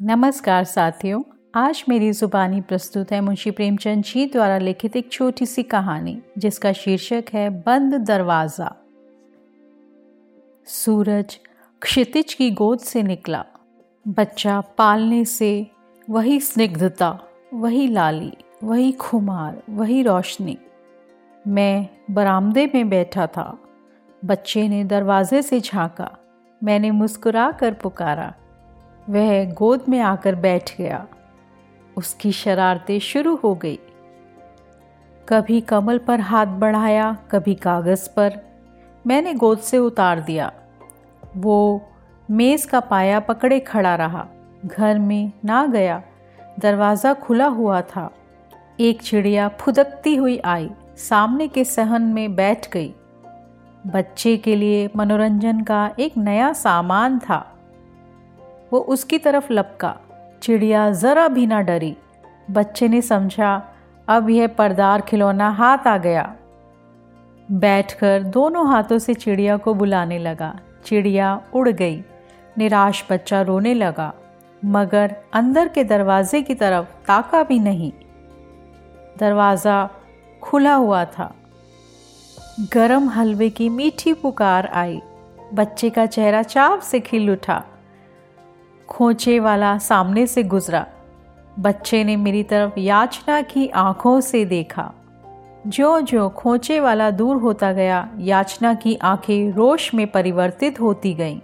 नमस्कार साथियों, आज मेरी जुबानी प्रस्तुत है मुंशी प्रेमचंद जी द्वारा लिखित एक छोटी सी कहानी, जिसका शीर्षक है बंद दरवाज़ा। सूरज क्षितिज की गोद से निकला। बच्चा पालने से वही स्निग्धता, वही लाली, वही खुमार, वही रोशनी। मैं बरामदे में बैठा था। बच्चे ने दरवाजे से झांका। मैंने मुस्कुरा कर पुकारा। वह गोद में आकर बैठ गया। उसकी शरारतें शुरू हो गई। कभी कमल पर हाथ बढ़ाया, कभी कागज़ पर। मैंने गोद से उतार दिया। वो मेज़ का पाया पकड़े खड़ा रहा। घर में ना गया। दरवाज़ा खुला हुआ था। एक चिड़िया फुदकती हुई आई। सामने के सहन में बैठ गई। बच्चे के लिए मनोरंजन का एक नया सामान था। वो उसकी तरफ़ लपका। चिड़िया ज़रा भी ना डरी। बच्चे ने समझा, अब यह परदार खिलौना हाथ आ गया। बैठकर दोनों हाथों से चिड़िया को बुलाने लगा। चिड़िया उड़ गई। निराश बच्चा रोने लगा। मगर अंदर के दरवाजे की तरफ़ ताका भी नहीं। दरवाज़ा खुला हुआ था। गरम हलवे की मीठी पुकार आई। बच्चे का चेहरा चाप से खिल उठा। खोचे वाला सामने से गुजरा। बच्चे ने मेरी तरफ़ याचना की आँखों से देखा। जो जो खोचे वाला दूर होता गया, याचना की आँखें रोश में परिवर्तित होती गईं।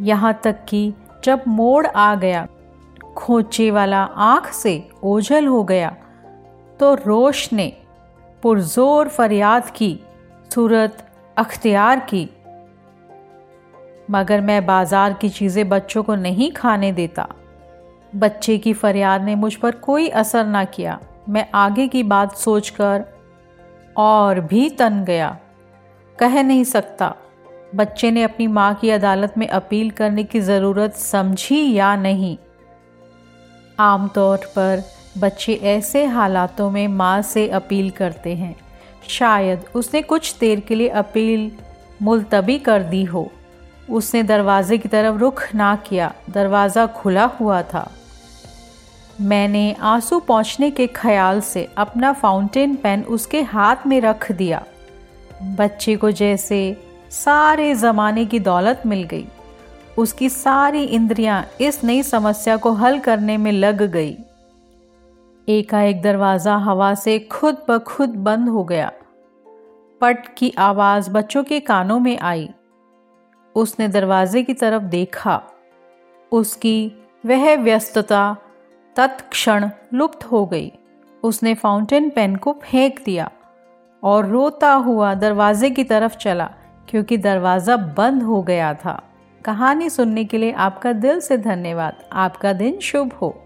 यहाँ तक कि जब मोड़ आ गया खोचे वाला आँख से ओझल हो गया तो रोश ने पुरजोर फरियाद की, सूरत अख्तियार की। मगर मैं बाज़ार की चीज़ें बच्चों को नहीं खाने देता। बच्चे की फरियाद ने मुझ पर कोई असर ना किया। मैं आगे की बात सोचकर और भी तन गया। कह नहीं सकता, बच्चे ने अपनी माँ की अदालत में अपील करने की ज़रूरत समझी या नहीं। आमतौर पर बच्चे ऐसे हालातों में माँ से अपील करते हैं। शायद उसने कुछ देर के लिए अपील मुलतवी कर दी हो। उसने दरवाजे की तरफ़ रुख ना किया। दरवाज़ा खुला हुआ था। मैंने आँसू पहुँचने के ख्याल से अपना फाउंटेन पेन उसके हाथ में रख दिया। बच्चे को जैसे सारे ज़माने की दौलत मिल गई। उसकी सारी इंद्रियाँ इस नई समस्या को हल करने में लग गई। एकाएक दरवाज़ा हवा से खुद ब खुद बंद हो गया। पट की आवाज़ बच्चों के कानों में आई। उसने दरवाजे की तरफ़ देखा। उसकी वह व्यस्तता तत्क्षण लुप्त हो गई। उसने फाउंटेन पेन को फेंक दिया और रोता हुआ दरवाजे की तरफ़ चला, क्योंकि दरवाज़ा बंद हो गया था। कहानी सुनने के लिए आपका दिल से धन्यवाद। आपका दिन शुभ हो।